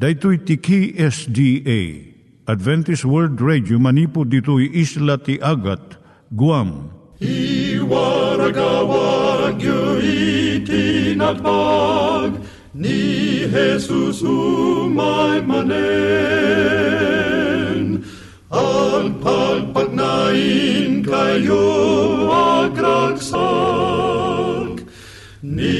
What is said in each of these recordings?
Daitui tiki SDA Adventist World Radio manipud ditui isla ti Agat Guam. I waragawag itinatpag ni Jesus umay manen ang pagpagnain kayo agkansak ni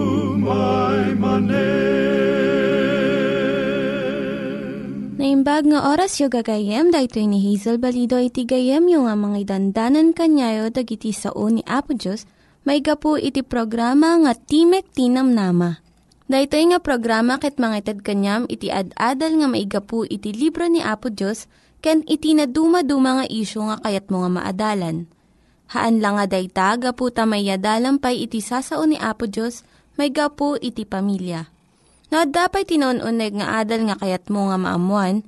Naimbag nga oras yung gagayem, dahil ni Hazel Balido iti gayem yung nga mga dandanan kanyayo dagiti sao ni Apo Diyos, may gapu iti programa nga Timek Tinam Nama. Dahito nga programa ket mga itad kanyam iti ad-adal nga maigapu iti libro ni Apo Diyos, ken iti na dumaduma nga isyo nga kayat mo nga maadalan. Haan lang nga dayta, gapu tamayadalam pay iti sasao ni Apo Diyos, may gapu iti pamilya. No, dapat tinon-uneg nga adal nga kayat mo nga maamuan,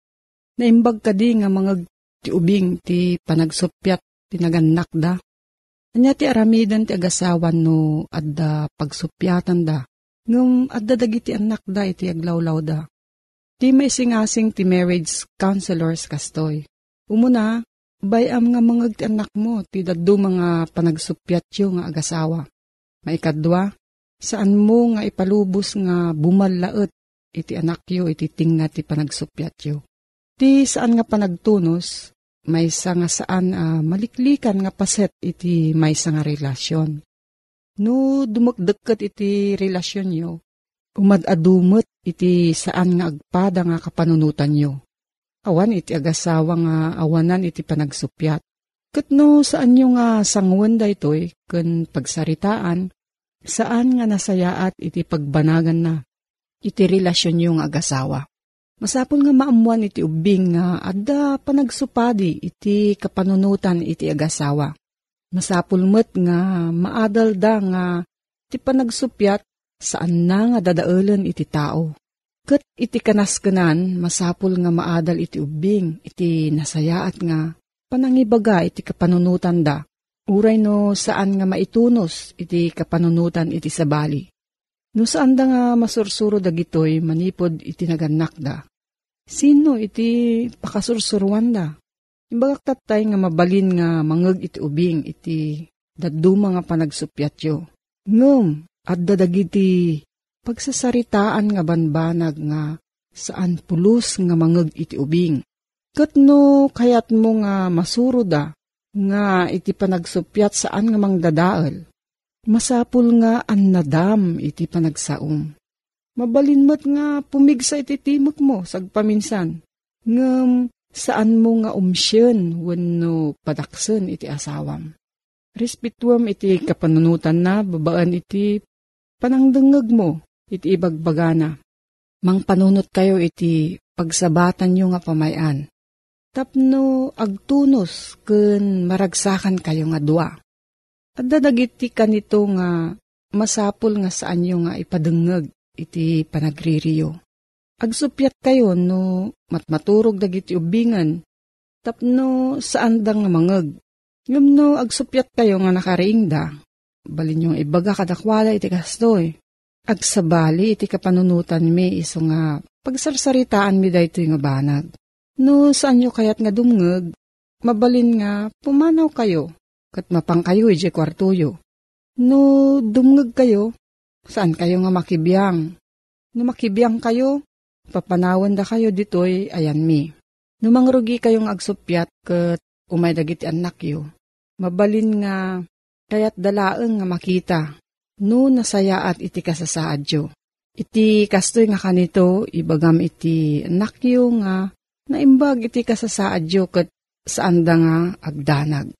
Naimbag ka di nga mga ti ubing ti panagsupyat ti naganak da. Anya ti aramidan ti agasawan no adda pagsupyatan da. Ngum adda dagiti anak da iti aglawlaw da. Ti may singasing ti marriage counselors kastoy. Umuna, bayam nga mga ti anak mo ti daddo mga panagsupyat yo nga agasawa. Maikadwa, saan mo nga ipalubos nga bumalaet iti anak yo, iti tingna ti panagsupyat yo. Ti saan nga panagtunos, may nga saan uh, maliklikan nga paset iti may nga relasyon. No dumagdagkat iti relasyon yo, umadadumot iti saan nga agpada nga kapanunutan yo. Awan iti agasawa nga awanan iti panagsupyat. Kat no saan nyo nga sangwan da ito'y kun pagsaritaan, saan nga nasayaat iti pagbanagan na iti relasyon yung agasawa. Masapol nga maamuan iti ubing nga adda panagsupadi iti kapanunutan iti agasawa. Masapul met nga maadal da nga iti panagsupyat saan na nga dadaulan iti tao. Kat iti kanaskanan masapul nga maadal iti ubing iti nasayaat nga panangibaga iti kapanunutan da. Uray no saan nga maitunos iti kapanunutan iti sabali. No saan da nga masursuro dagitoy manipod iti naganak da. Sino iti pakasursuruan da? Imbagak tatay nga mabalin nga mangag iti ubing iti daduma nga panagsupyat yo. Ngum, at dadagiti pagsasaritaan nga banbanag nga saan pulos nga mangag iti ubing. Kat no kayat mo nga masuro da nga iti panagsupyat saan nga mangdadaal Masapul nga an nadam iti panagsaom. Mabalinmat nga pumigsa iti timok mo sagpaminsan. Ngam saan mo nga umsyon wenno padaksen iti asawam. Respetuam iti kapanunutan na babaan iti panangdengeg mo iti ibagbagana. Mang panunot kayo iti pagsabatan nyo nga pamayan. Tapno agtunos ken maragsakan kayo nga dua at dadagiti ka nito nga masapul nga saan nyo nga ipadengeg iti panagririyo. Agsupyat kayo no matmaturog dagiti ubingan tapno saan da nga mangeg. Ngam no agsupyat kayo nga nakariingda, balin yung ibaga kadakwala iti kastoy. Agsabali iti kapanunutan mi iso nga pagsarsaritaan mi dayto nga banag. No saan nyo kayat nga dumngeg, mabalin nga pumanaw kayo kat mapang kayo ije kwartuyo. No dumngag kayo, saan kayo nga makibiyang? No makibiyang kayo, papanawan da kayo ditoy ayan mi. No mangrugi kayong agsupyat kat umay dagiti anak yo. Mabalin nga kayat dalaeng nga makita. No nasayaat iti kasasaad yo. Iti kastoy nga kanito, ibagam iti anak yo nga naimbag iti kasasaad yo kat saan da nga agdanag.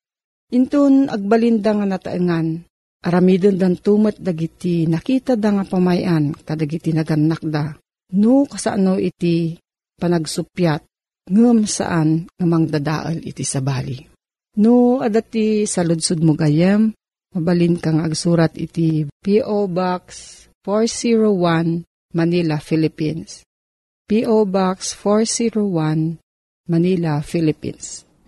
Intun agbalinda nga nataengan, aramidon dan tumat dagiti nakita da nga pamayan kadagiti naganak da. No kasano iti panagsupyat ngem saan nga mangdadaal iti sabali. No adati sa ludsud mo gayem, mabalin kang agsurat iti P.O. Box 401 Manila, Philippines. P.O. Box 401 Manila, Philippines.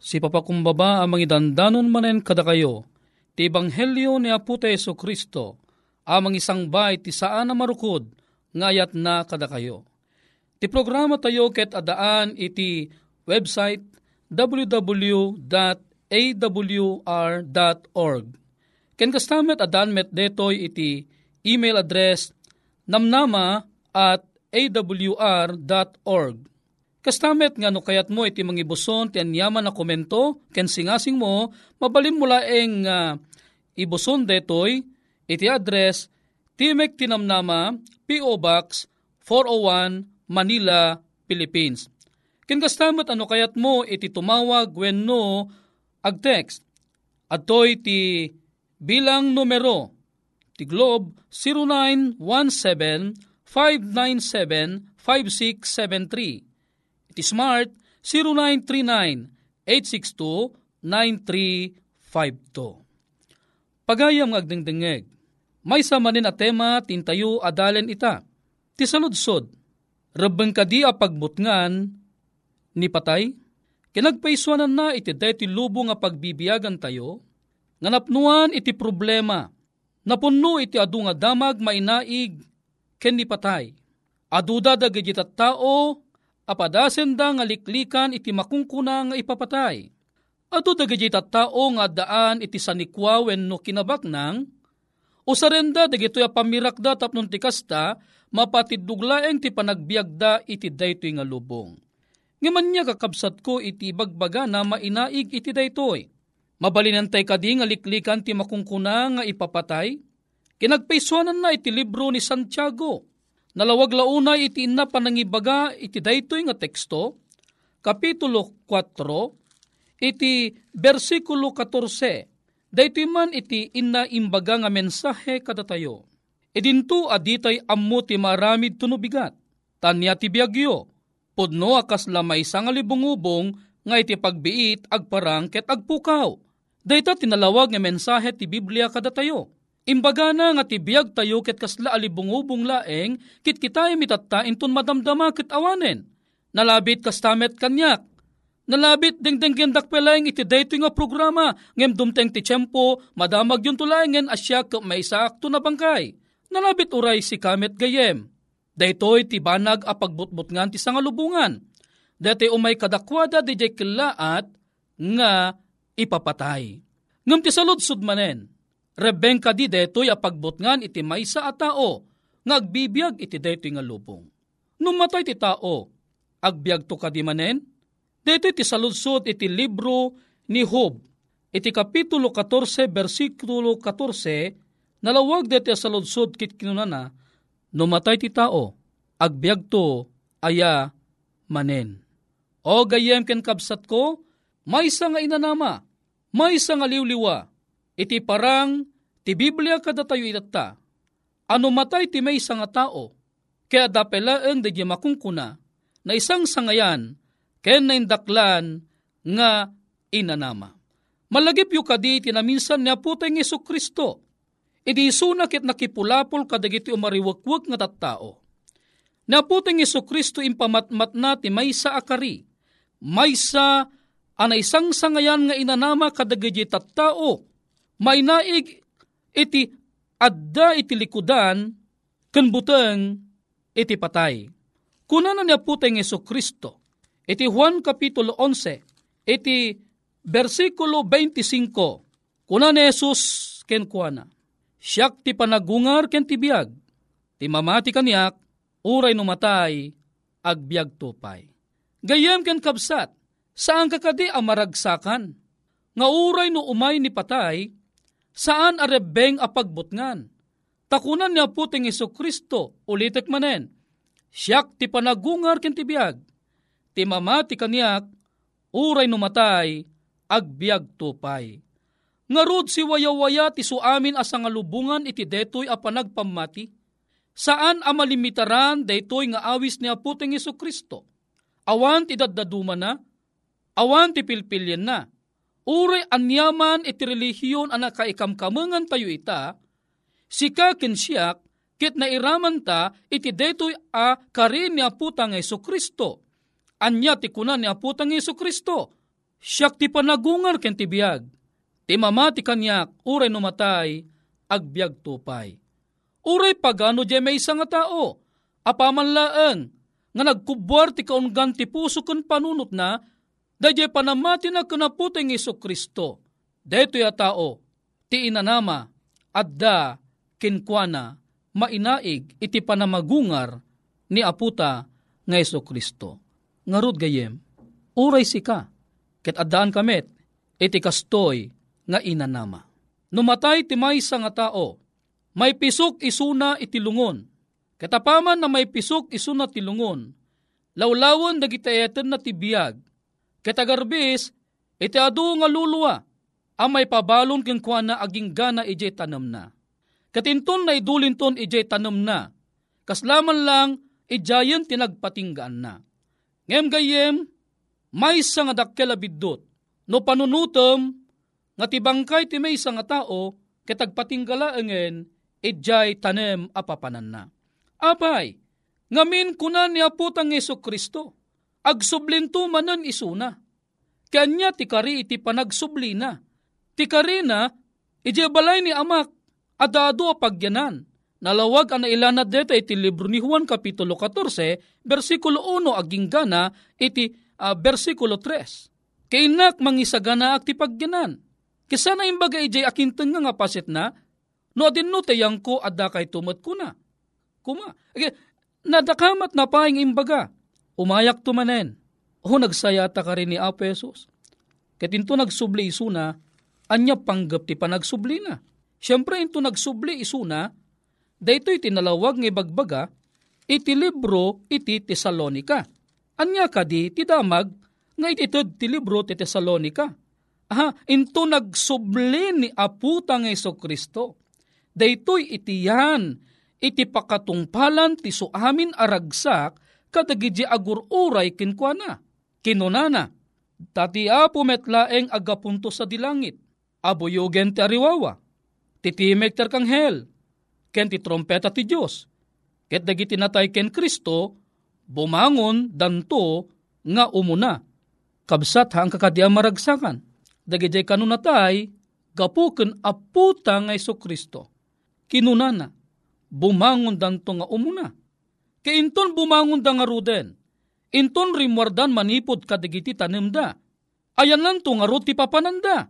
si papakumbaba amang idandanon manen kada kayo, ti Ebanghelyo ni Aputa Yeso Kristo, amang isang bay ti saan na marukod, ngayat na kada kayo. Ti programa tayo ket adaan iti website www.awr.org. Ken kastamet adan met detoy iti email address namnama at awr.org. Kastamet nga no kayat mo iti mangibuson ti anyaman na komento ken singasing mo mabalin mo laeng uh, ibuson detoy iti address Timek Tinamnama P.O. Box 401 Manila, Philippines. Kinkastamat ano kayat mo iti tumawag wenno ag text. Atoy ti bilang numero ti Globe 0917-597-5673. Iti Smart 0939-862-9352. Pagayam agdingdingeg, may samanin a tema tintayo adalen ita. Ti saludsod, rabang kadi a pagbutngan ni patay? Kinagpaiswanan na iti deti lubo nga pagbibiyagan tayo, nga napnuan iti problema, napunno iti adu nga damag mainaig, ken ni patay. Aduda dagiti tao, apadasen da nga liklikan iti makungkuna nga ipapatay. Adu dagiti tao nga daan iti sanikwa wenno kinabaknang, usarenda dagitoy pamirakda tapnon ti kasta, mapatiduglaeng ti panagbiagda iti daytoy nga lubong Ngaman niya kakabsat ko iti bagbaga na mainaig iti daytoy. Mabalinantay kadi nga liklikan ti makungkuna nga ipapatay. Kinagpaisuanan na iti libro ni Santiago. Nalawag launay iti inna panangibaga iti daytoy nga teksto. Kapitulo 4, iti versikulo 14. Daytoy man iti inna imbaga nga mensahe kadatayo. Idinto aditay ammo ti maramid tunubigat. Tanya ti biyagyo Pudno akas lamay sa nga libungubong nga iti pagbiit agparang ket agpukaw. Dayta tinalawag nga mensahe ti Biblia kada tayo. Imbaga na nga tibiyag tayo ket kasla alibungubong laeng kit kitay mitatta inton madamdama ket awanen. Nalabit kastamet kanyak. Nalabit dingding gendak pelaeng iti dayto nga programa ngem dumteng ti tiyempo madamag yung tulaengen asya ka may sakto na bangkay. Nalabit uray si kamet gayem Daytoy ti banag a pagbutbutngan ti sangalubungan. Dati umay kadakwada di kilaat nga ipapatay. Ngam ti saludsud manen, rebeng ka di detoy a pagbutngan iti maysa a tao, nga agbibiyag iti detoy nga lubong. Numatay ti tao, agbiag to kadi manen, detoy ti saludsud iti libro ni Hob, iti kapitulo 14, versikulo 14, nalawag deti sa ludsod kit kinunana, Numatay ti tao, agbyag to aya manen. O gayem ken kabsat ko, may nga inanama, may nga liwliwa, iti parang ti Biblia kada tayo itatta. Ano matay ti may nga tao, kaya dapelaeng di makungkuna, na isang sangayan, ken na indaklan nga inanama. Malagip yu kadi tinaminsan niya putay ng Yesu Kristo, Idi sunakit nakipulapol kadagiti umariwakwak nga tattao. Naputing Iso Kristo impamatmat na ti may sa akari, may sa anay sang sangayan nga inanama kadagiti tattao, may naig iti adda iti likudan, kanbuteng iti patay. Kuna na niya puteng Iso Kristo, iti Juan Kapitulo 11, iti versikulo 25, kuna ni Jesus kenkuana Siyak ti panagungar ken ti biag. Ti mamati kaniyak, uray numatay, agbiag tupay. Gayam ken kabsat, saan kakadi ang maragsakan? Nga uray no umay ni patay, saan arebeng apagbutngan? Takunan niya puting Iso Kristo, ulitek manen. Siyak ti panagungar ken ti biag. Ti mamati kaniyak, uray numatay, agbiag tupay Ngarod si wayawaya ti suamin asa nga lubungan iti detoy a panagpamati. Saan a malimitaran daytoy nga awis ni Aputeng Yesu Kristo? Awan ti daddaduma na, Awan ti pilpilyen na. Uri anyaman iti relihiyon anak kaikamkamangan tayo ita, sika siyak, kit nairaman ta iti detoy a karin ni aputang Yesu Kristo. Anya ti kunan ni aputang Yesu Kristo. Siyak ti panagungar ken ti biyag. Ti mamati kanyak, uray numatay, agbyag tupay. Uray pagano di may isang tao, apamanlaan, nga nagkubwar ti kaungan ti puso kun panunot na, dadya panamati na kanaputeng Iso Kristo. Dito ya tao, ti inanama, adda, kinkwana, mainaig, iti panamagungar, ni aputa nga Iso Kristo. Ngarod gayem, uray sika, ket addaan kamet, iti kastoy nga inanama. Numatay ti maysa nga tao, may pisok isuna itilungon, Katapaman na may pisok iso na tilungon, lawlawan dagitayetan na tibiyag, katagarbis, iti adu nga luluwa, ang may pabalon keng kwa na aging gana ijay tanam na. Katinton na idulinton ijay tanam na, kaslaman lang ijayan tinagpatinggaan na. Ngem gayem, may sa nga dakkel abidot, no panunutom, nga tibangkay ti may nga tao, kitagpatinggala engen, ijay tanem apapanan na. Apay, ngamin kunan ni aputang Yeso Kristo, agsublinto manan isuna. Kanya ti kari iti panagsublina. Ti kari na, iti balay ni amak, adado a pagyanan. Nalawag ang nailanad dito iti libro ni Juan Kapitulo 14, versikulo 1 aging gana, iti uh, versikulo 3. Kainak mangisagana ak ti pagyanan. Kisa na imbaga ijay akinteng nga pasit na, no adin no tayang ko adda kay tumat ko na kuma. Okay, nadakamat na paing imbaga. Umayak tumanen. O nagsayata ka rin ni Apo Jesus. Katinto nagsubli isuna, anya panggap ti panagsubli na. Siyempre into nagsubli isuna, daytoy tinalawag ng ibagbaga, iti libro iti Tesalonika. Anya ka di ti damag, nga ititod ti libro ti Tesalonika. Aha, into nagsubli ni Aputa ng Iso Kristo. Daytoy iti yan, iti pakatungpalan ti so amin aragsak kadagidi agururay kinkwana. Kinunana, tati apo metlaeng agapunto sa dilangit, abuyugen ti ariwawa, titimek ter kanghel, ken ti trompeta ti Diyos, ket dagiti natay ken Kristo, bumangon danto nga umuna. Kabsat hang kakadia maragsakan, dagiti kanunatay, gapuken aputa nga Iso Kristo. Kinunana, bumangon danto nga umuna. Kainton bumangon da nga ruden. Inton rimwardan manipod kadigiti tanemda. Ayan lang to nga ruti papananda.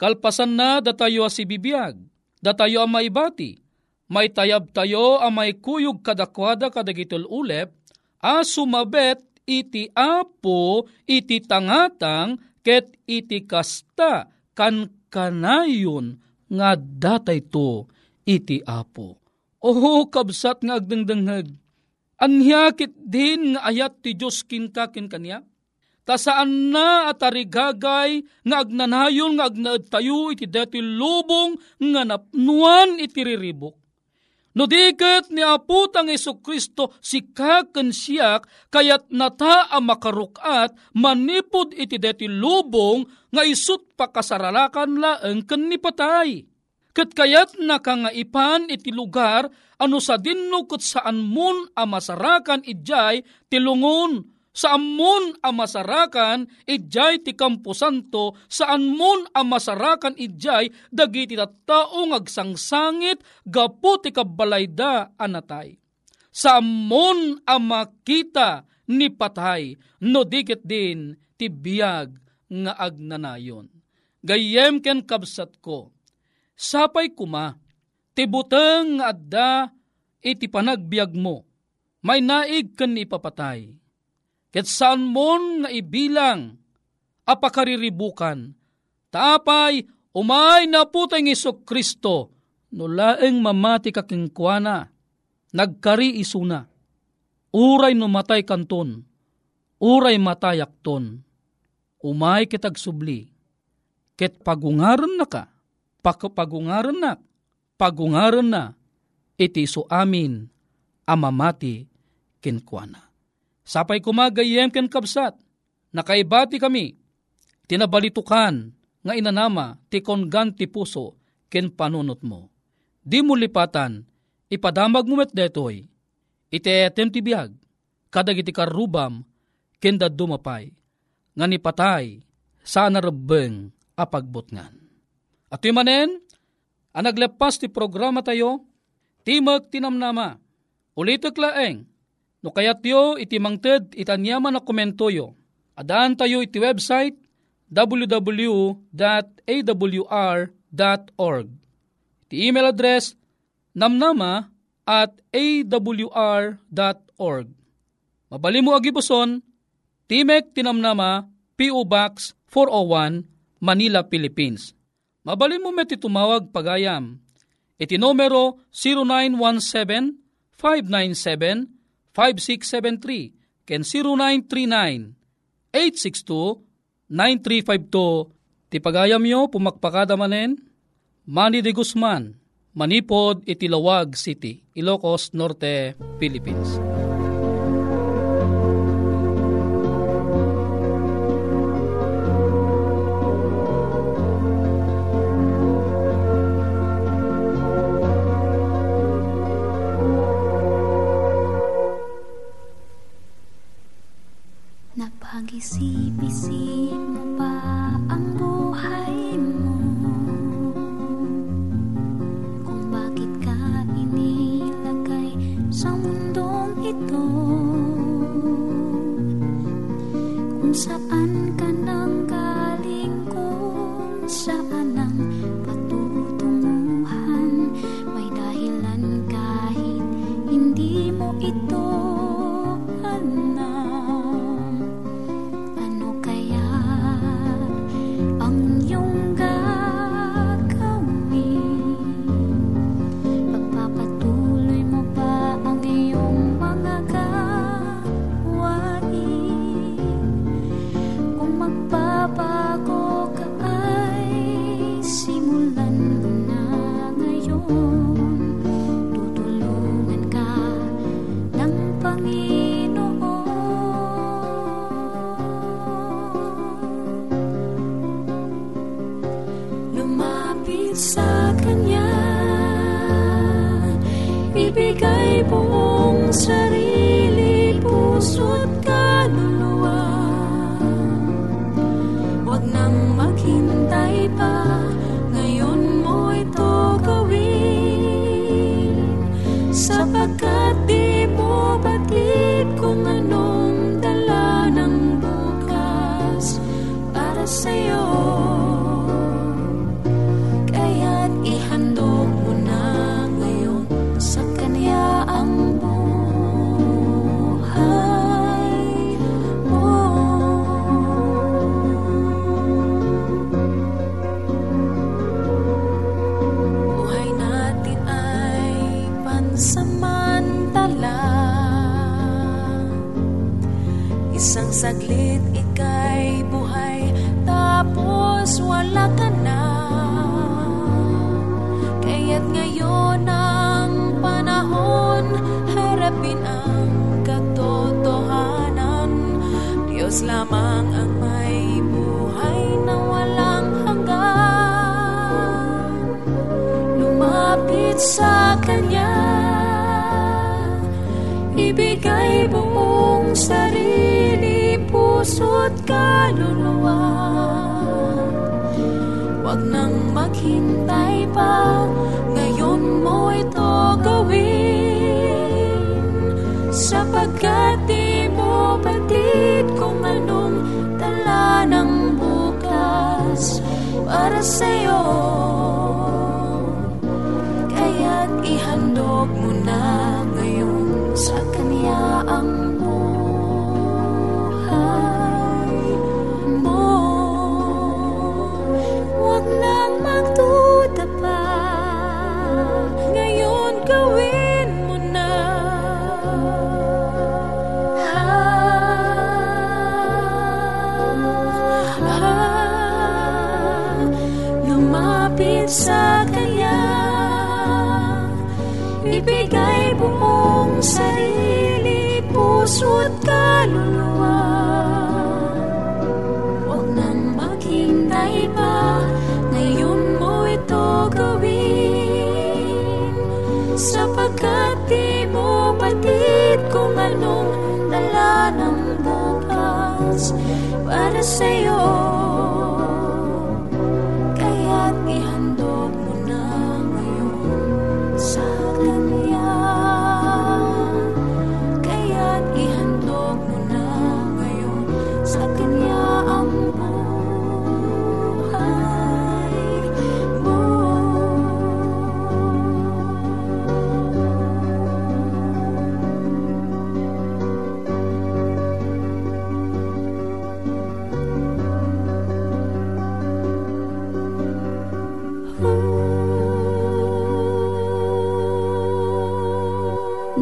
Kalpasan na datayo si bibiyag. Datayo ang maibati. May tayab tayo ang may kuyog kadakwada kadagitol ulep. A sumabet iti apo iti tangatang ket iti kasta kan kanayon nga datay to iti apo. Oho, kabsat nga agdangdanghag. Anyakit din nga ayat ti Diyos kinka kin kanya. Ta saan na at arigagay nga agnanayon nga agnaad tayo iti dati lubong nga napnuan iti riribok. No diket ni aputang Iso Kristo si kaken siyak kayat nata ang makarukat manipod iti deti lubong nga isut pakasaralakan laeng ken ni patay. Kat kayat nakangaipan iti lugar, ano sa dinno kat saan mun amasarakan ijay tilungon, saan mun amasarakan ijay ti kampusanto, saan mun amasarakan ijay dagiti taong agsangsangit gapu ti kabalayda anatay. Saan mun amakita ni patay, no dikit din ti biyag nga agnanayon. Gayem ken kabsat ko, Sapay kuma, tibuteng nga adda iti panagbiag mo, may naig kan ipapatay. Ket saan mon nga ibilang, apakariribukan, tapay umay na putang iso Kristo, nulaeng mamati kakingkwana, nagkari isuna, uray numatay kanton, uray matayak ton, umay kitag subli, ket pagungaran na ka, pagungaran na, pagungaran na, iti so amin, amamati kinkwana. Sapay kumagayem ken kabsat, nakaibati kami, tinabalitukan nga inanama ti konggan ti puso ken panunot mo. Di mo lipatan, ipadamag mo met detoy, iteetem ti biyag, kadag iti karubam, ken dumapay, nga nipatay, sa narabeng apagbutngan. At manen, ang naglepas ti programa tayo, timag tinamnama, ulitok laeng, no kayat yo iti mangted itanyaman na komentoyo, adaan tayo iti website www.awr.org. Iti email address namnama at awr.org. Mabali mo agibuson, Timek Tinamnama, P.O. Box 401, Manila, Philippines. Mabali mo met tumawag pagayam. Iti numero 0917-597-5673 ken 0939-862 9352 ti pagayam yo pumakpakada manen. Manny de Guzman Manipod Itilawag City Ilocos Norte Philippines See. Saglit ika'y buhay Tapos wala ka na. Kaya't ngayon ang panahon Harapin ang katotohanan. Diyos lamang ang may buhay na walang hanggan. Lumapit sa puso't kaluluwa. Huwag nang maghintay pa sapagkat di mo patid kung anong dala ng bukas para sa'yo.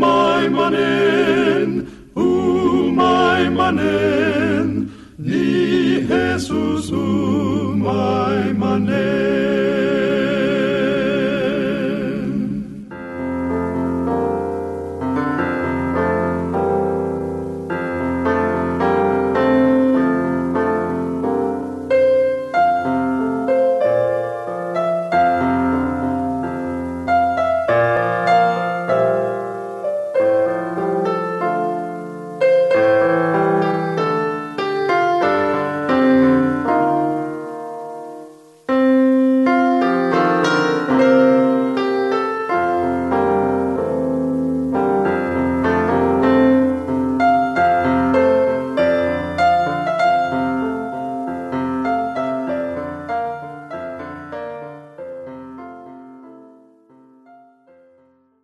manen, umay